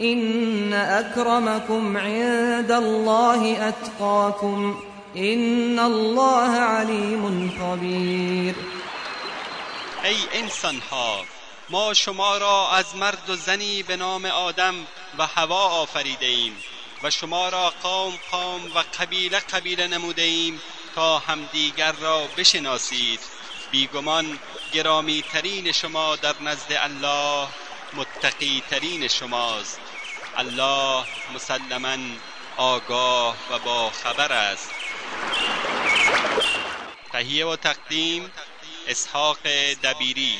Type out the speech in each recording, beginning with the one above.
إن أكرمكم عند الله أتقاكم إن الله عليم خبير ای انسان ها ما شما را از مرد و زنی به نام آدم و هوا آفریده ایم و شما را قوم قوم و قبیله قبیله نموده ایم تا همدیگر را بشناسید. بیگمان گرامی ترین شما در نزد الله متقی ترین شماست. الله مسلما آگاه و با خبر است. تهیه و تقدیم اسحاق دبیری.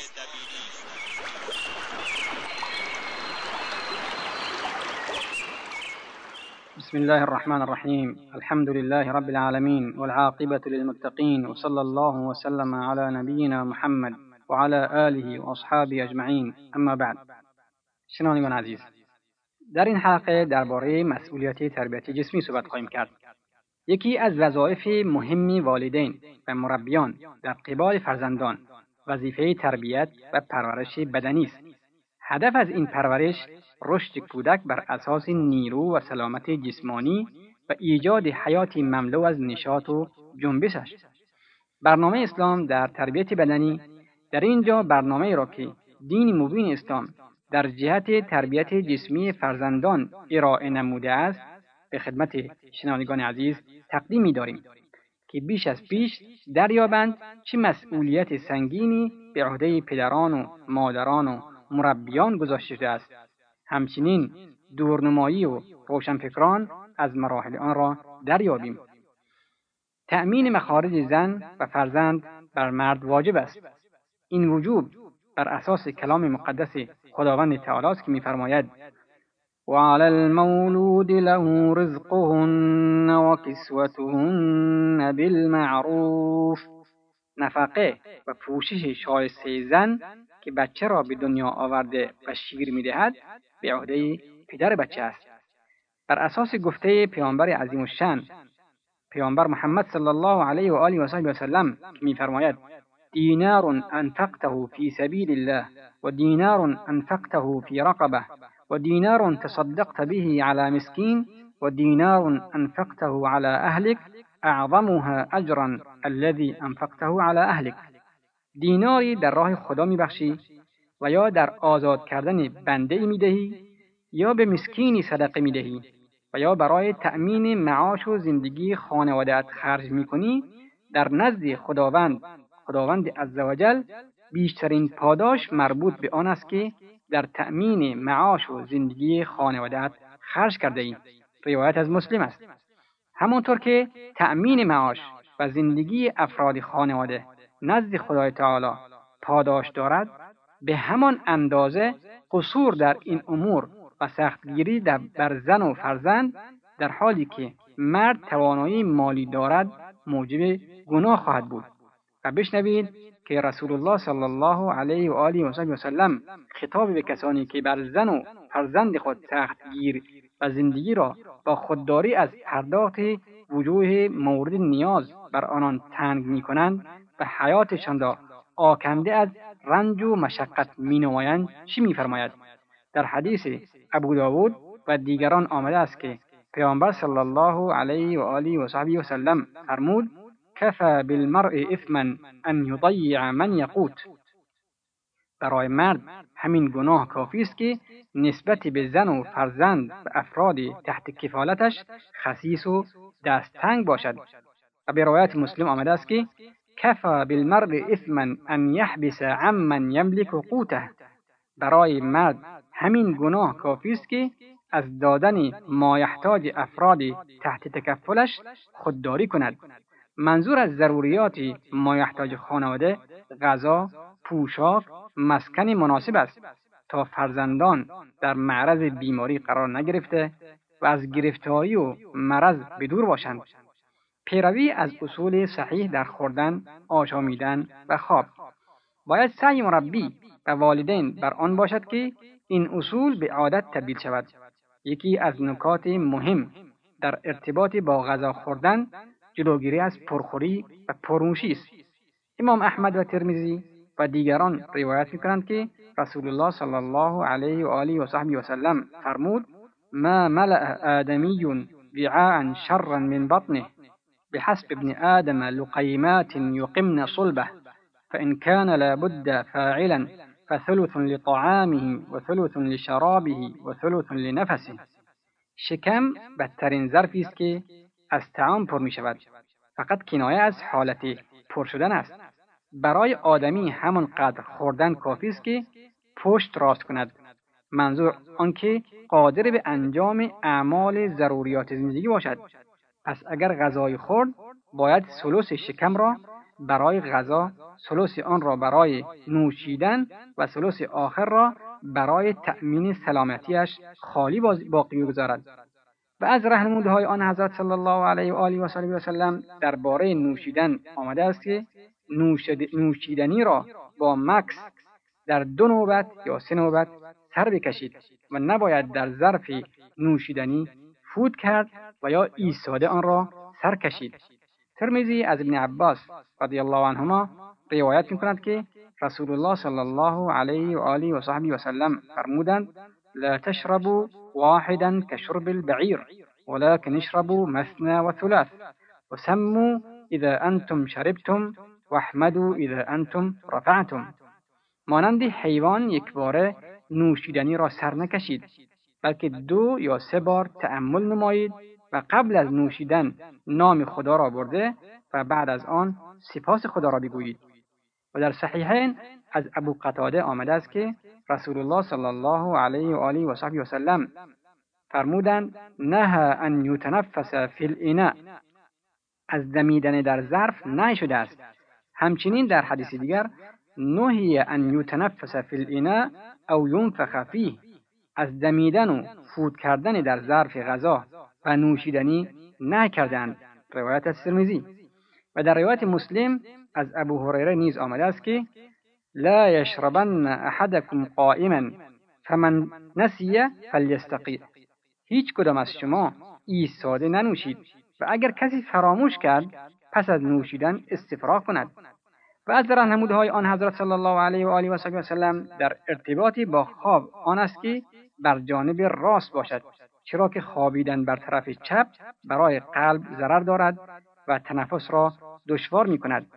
بسم الله الرحمن الرحيم الحمد لله رب العالمين والعاقبة للمتقين وصلى الله وسلم على نبينا محمد وعلى آله وأصحابه أجمعين اما بعد. شنوندگان عزیز در این حلقه درباره مسئولیت تربیت جسمی صحبت خواهیم کرد. یکی از وظایف مهم والدین و مربیان در قبال فرزندان وظیفه تربیت و پرورش بدنی است. هدف از این پرورش رشد کودک بر اساس نیرو و سلامت جسمانی و ایجاد حیاتی مملو از نشاط و جنبش است برنامه اسلام در تربیت بدنی در اینجا برنامه را که دین مبین اسلام در جهت تربیت جسمی فرزندان ارائه نموده است به خدمت شنوندگان عزیز تقدیم می داریم که بیش از پیش دریابند چه مسئولیت سنگینی به عهده پدران و مادران و مربیان گذاشته شده است. همچنین دورنمایی و روشنفکران از مراحل آن را دریابیم. تأمین مخارج زن و فرزند بر مرد واجب است. این وجوب بر اساس کلام مقدس خداوند تعالی است که میفرماید وعلى المولود له رزقهن وكسوتهن بالمعروف. نفقه و پوشش شایسته زن که بچه را به دنیا آورده و شیر می‌دهد به عهده پدر بچه است. بر اساس گفته پیامبر عظیم الشن پیامبر محمد صلی الله علیه و آله و صحبه وسلم که میفرماید دینار أنفقته فی سبیل الله و دینار أنفقته فی رقبة و دینار تصدقت به على مسکین و دینار أنفقته على أهلك أعظمها اجرا الذي أنفقته على أهلك. دیناری در راه خدا میبخشی و یا در آزاد کردن بنده ای میدهی یا به مسکینی صدقه میدهی و یا برای تأمین معاش و زندگی خانوادت خرج میکنی در نزد خداوند خداوند عزوجل بیشترین پاداش مربوط به آن است که در تأمین معاش و زندگی خانوادت خرج کرده ای. روایت از مسلم است. همانطور که تأمین معاش و زندگی افراد خانواده نزد خدای تعالی پاداش دارد به همان اندازه قصور در این امور و سختگیری در بر زن و فرزند در حالی که مرد توانایی مالی دارد موجب گناه خواهد بود بشنوید که رسول الله صلی الله علیه و آله و وسلم خطاب به کسانی که بر زن و فرزند خود سختگیر و زندگی را با خودداری از پرداخت وجوه مورد نیاز بر آنان تنگ می کنند و حیاتشان را آکنده از رنج و مشقت می نمایند چی میفرماید؟ در حدیث ابو داود و دیگران آمده است که پیامبر صلی الله علیه و آله و صحبی و سلم فرمود کفا بالمرء اثما أن یضیع من یقوت برای مرد همین گناه کافی است که نسبت به زن و فرزند و افراد تحت کفالتش خصیص و دستتنگ باشد. و به روایت مسلم آمده است که کفا بالمرء اثما أن یحبس عمن یملک قوته. برای مرد همین گناه کافی است که از دادن مایحتاج افراد تحت تکفلش خودداری کند. منظور از ضروریات مایحتاج خانواده غذا پوشاک مسکن مناسب است تا فرزندان در معرض بیماری قرار نگرفته و از گرفتاری و مرض بدور باشند. پیروی از اصول صحیح در خوردن آشامیدن و خواب. باید سعی مربی و والدین بر آن باشد که این اصول به عادت تبدیل شود. یکی از نکات مهم در ارتباط با غذا خوردن جلوگیری از پرخوری و پرنوشی است. امام احمد و ترمیزی و دیگران روایت میکنند که رسول الله صلی الله علیه و آله و صحبه و سلم فرمود ما ملأ آدمی وعاء شرا من بطنه بحسب ابن آدم لقيمات يقمن صلبه فإن كان لابد فاعلا فثلث لطعامه وثلث لشرابه وثلث لنفسه. شکم بدترین ظرفی است که از تعام پر می شود فقط کنایه از حالت پر شدن است. برای آدمی قدر خوردن کافی است که پشت راست کند. منظور آنکه قادر به انجام اعمال ضروریات زندگی باشد. پس اگر غذای خورد باید سلوس شکم را برای غذا سلوس آن را برای نوشیدن و سلوس آخر را برای تأمین سلامتیش خالی باقی بگذارد. و از رهنمودهای آن حضرت صلی الله علیه و آله و سلم وسلم درباره نوشیدن آمده است که نوشیدنی را با مکس در دو نوبت یا سه نوبت سر بکشید و نباید در ظرف نوشیدنی فوت کرد و یا ایستاده آن را سر کشید. ترمیزی از ابن عباس رضی الله عنهما روایت می که رسول الله صلی الله علیه و آله و صحبه و سلم فرمودند لا تشربوا واحدا كشرب البعير ولكن اشربوا مثنى وثلاث. وسموا إذا أنتم شربتم واحمدوا إذا أنتم رفعتم. مانند حیوان یک باره نوشیدنی را سر نکشید بلکه دو یا سه بار تأمل نمایید و قبل از نوشیدن نام خدا را برده و بعد از آن سپاس خدا را بگویید. در صحیحین از ابو قتاده آمده است که رسول الله صلی الله علیه و آله و صحبه و سلم فرمودند نه ان یتنفس فی الاناء از دمیدن در ظرف نه شده است. همچنین در حدیث دیگر نهی ان یتنفس فی الاناء او ینفخ فیه. از دمیدن و فوت کردن در ظرف غذا و نوشیدنی نکردند. روایت از ترمذی. و در روایت مسلم از ابو هریره نیز آمده است که لا یشربن احدکم قائما فمن نسی فلیستقی هیچ کدام از شما ایستاده ننوشید و اگر کسی فراموش کرد پس از نوشیدن استفراغ کند. و از های آن حضرت صلی الله علیه و آله و سلم در ارتباطی با خواب آن است که بر جانب راست باشد چرا که خوابیدن بر طرف چپ برای قلب ضرر دارد و تنفس را دشوار می کند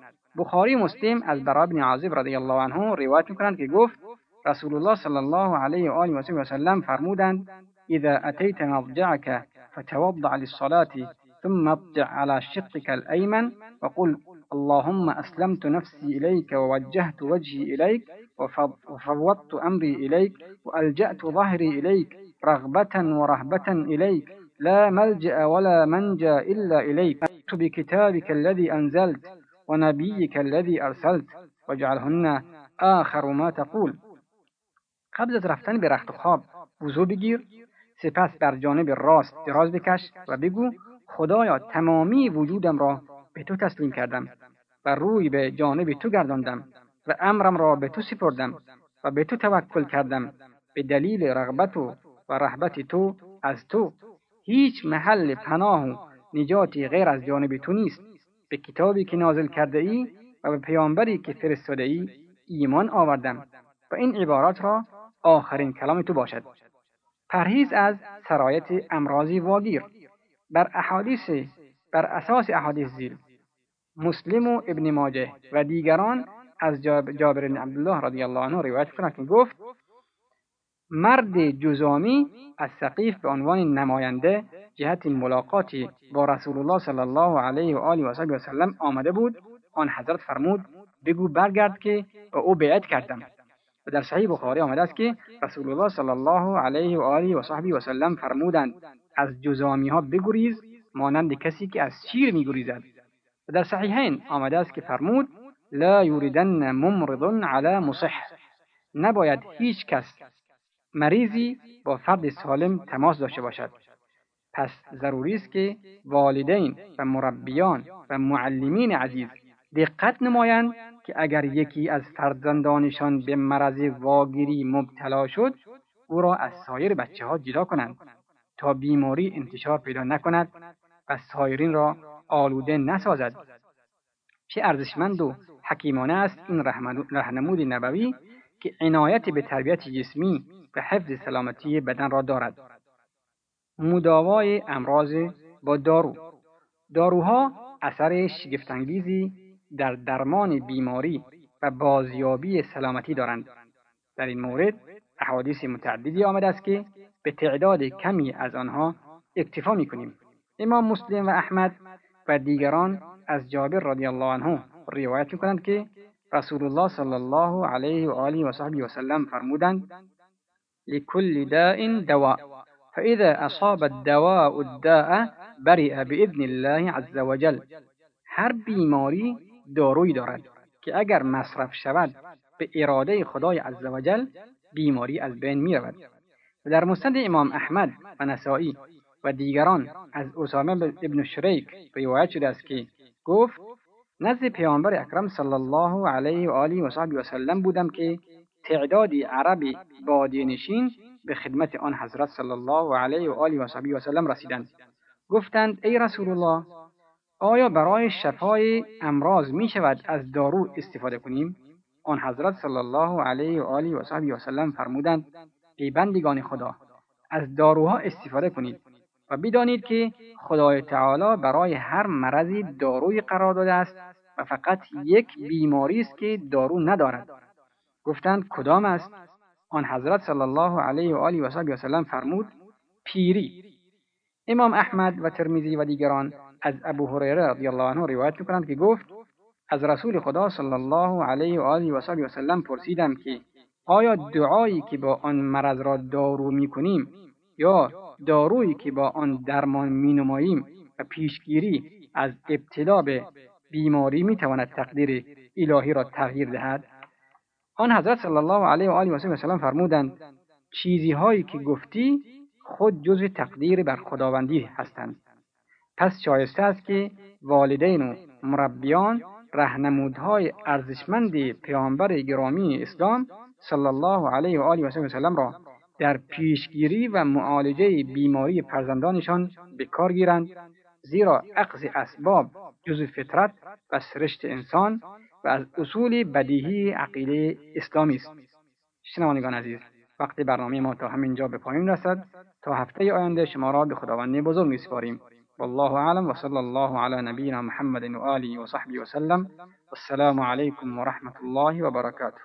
بخاری مسلم از برا بن عازب رضی الله عنه روایت می کنند که گفت رسول الله صلی الله علیه و آله و سلم فرمودند اذا اتیت مضجعك فتوضع للصلاة ثم اضجع على شقك الأيمن وقل اللهم أسلمت نفسي إليك ووجهت وجهي إليك وفوضت أمري إليك وألجأت ظهري إليك رغبة ورهبة إليك لا ملجأ ولا منجأ إلا إليك بكتابك الذي أنزلت ونبيك الذي أرسلت واجعلهن آخر ما تقول. قبل از رفتن به رخت خواب وضو بگیر سپس بر جانب راست دراز بکش و بگو خدایا تمامی وجودم را به تو تسلیم کردم و روی به جانب تو گرداندم و امرم را به تو سپردم و به تو توکل کردم به دلیل رغبت و رحبت تو از تو. هیچ محل پناه و نجاتی غیر از جانب تو نیست. به کتابی که نازل کرده ای و به پیامبری که فرستاده ای ایمان آوردم. و این عبارات را آخرین کلام تو باشد. پرهیز از سرایت امراضی واگیر. بر احادیث بر اساس احادیث زیر. مسلم و ابن ماجه و دیگران از جابر بن عبدالله رضی الله عنه روایت کنند که گفت مرد جزامی از سقیف به عنوان نماینده جهت ملاقاتی با رسول الله صلی الله علیه و آله و سلم آمده بود. آن حضرت فرمود بگو برگرد که با او بیعت کردم. و در صحیح بخاری آمده است که رسول الله صلی الله علیه و آله و صحبه و سلم فرمودند از جزامی ها بگریز مانند کسی که از شیر میگریزد. و در صحیحین آمده است که فرمود لا یوردن ممرض علی مصح. نباید هیچ کس مریضی با فرد سالم تماس داشته باشد. پس ضروری است که والدین و مربیان و معلمین عزیز دقت نمایند که اگر یکی از فرزندانشان به مرض واگیری مبتلا شد او را از سایر بچه ها جدا کنند تا بیماری انتشار پیدا نکند و سایرین را آلوده نسازد. چه ارزشمند و حکیمانه است این رهنمود نبوی که عنایت به تربیت جسمی و حفظ سلامتی بدن را دارد. مداوای امراض با دارو. داروها اثر شگفتانگیزی در درمان بیماری و بازیابی سلامتی دارند. در این مورد احادیث متعددی آمده است که به تعداد کمی از آنها اکتفا می کنیم امام مسلم و احمد و دیگران از جابر رضی الله عنه روایت می‌کنند که رسول الله صلی الله علیه و آله و صحبه و سلم فرمودند لكل داء دواء. فإذا أصاب الدواء الداء برئ بإذن الله عز وجل. هر بیماری داروی دارد که اگر مصرف شود به اراده خدای عز وجل بیماری از بین می در مستند إمام أحمد و نسائی و دیگران از أسامة ابن شریک روایت شده است که گفت نزد پیامبر اکرم صلی الله علیه و آله و صحبه و سلم بودم که تعدادی عرب بادینشین به خدمت آن حضرت صلی الله علیه و آله و صحبه و سلم رسیدند. گفتند ای رسول الله آیا برای شفای امراض می شود از دارو استفاده کنیم؟ آن حضرت صلی الله علیه و آله و صحبه و سلم فرمودند ای بندگان خدا از داروها استفاده کنید و بدانید که خدای تعالی برای هر مرضی داروی قرار داده است و فقط یک بیماری است که دارو ندارد. گفتند کدام است؟ آن حضرت صلی الله علیه و آله و سلم فرمود پیری. امام احمد و ترمیزی و دیگران از ابو هریره رضی الله عنه روایت می‌کنند که گفت از رسول خدا صلی الله علیه و آله و و سلم پرسیدم که آیا دعایی که با آن مرض را دارو می‌کنیم یا دارویی که با آن درمان مینماییم و پیشگیری از ابتلا به بیماری می‌تواند تقدیر الهی را تغییر دهد؟ آن حضرت صلی الله علیه و آله و سلم فرمودند چیزی هایی که گفتی خود جزء تقدیر بر خداوندی هستند. پس شایسته است که والدین و مربیان رهنمودهای ارزشمند پیامبر گرامی اسلام صلی الله علیه و آله و سلم را در پیشگیری و معالجه بیماری فرزندانشان به کار گیرند زیرا اخذ اسباب جز فطرت و سرشت انسان و از اصول بدیهی عقیده اسلامی است. شنوندگان عزیز وقتی برنامه ما تا همینجا به پایان رسد. تا هفته آینده شما را به خداوند بزرگ میسپاریم. والله اعلم وصلى الله على نبينا محمد وآله وصحبه وسلم والسلام عليكم ورحمة الله وبركاته